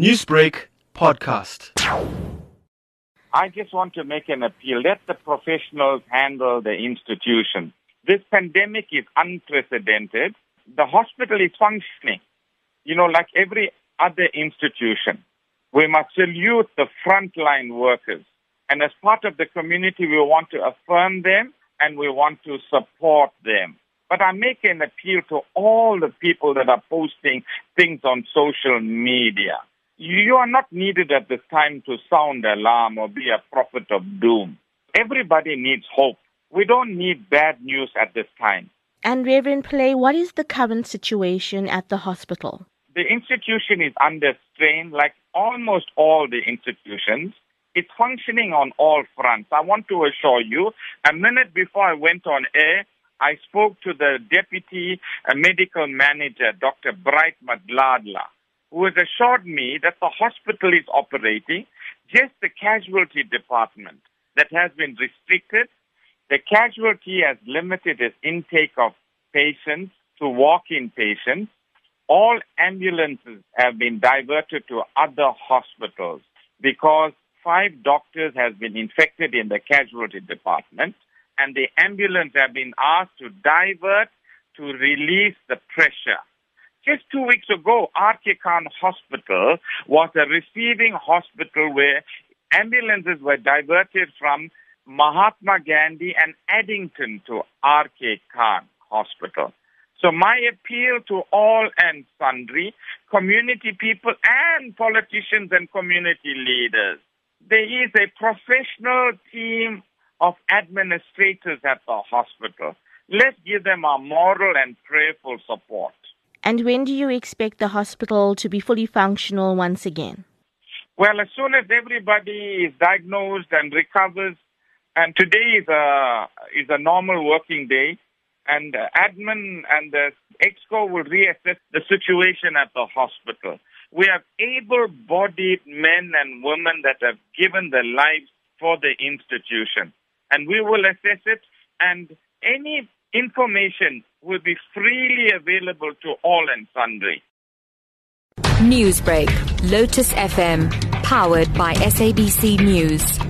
Newsbreak podcast. I just want to make an appeal. Let the professionals handle the institution. This pandemic is unprecedented. The hospital is functioning, you know, like every other institution. We must salute the frontline workers. And as part of the community, we want to affirm them and we want to support them. But I make an appeal to all the people that are posting things on social media. You are not needed at this time to sound alarm or be a prophet of doom. Everybody needs hope. We don't need bad news at this time. And Reverend Pillay, what is the current situation at the hospital? The institution is under strain, like almost all the institutions. It's functioning on all fronts. I want to assure you, a minute before I went on air, I spoke to the deputy uh, medical manager, Dr. Bright Madladla, who has assured me that the hospital is operating, just the casualty department that has been restricted. The casualty has limited its intake of patients to walk-in patients. All ambulances have been diverted to other hospitals because five doctors have been infected in the casualty department and the ambulance have been asked to divert to release the pressure. Just two weeks ago, RK Khan Hospital was a receiving hospital where ambulances were diverted from Mahatma Gandhi and Addington to RK Khan Hospital. So my appeal to all and sundry, community people and politicians and community leaders, there is a professional team of administrators at the hospital. Let's give them our moral and prayerful support. And when do you expect the hospital to be fully functional once again? Well, as soon as everybody is diagnosed and recovers, and today is a is a normal working day, and admin and the exco will reassess the situation at the hospital. We have able-bodied men and women that have given their lives for the institution and we will assess it and any information will be freely available to all and sundry. Newsbreak, Lotus FM, powered by SABC News.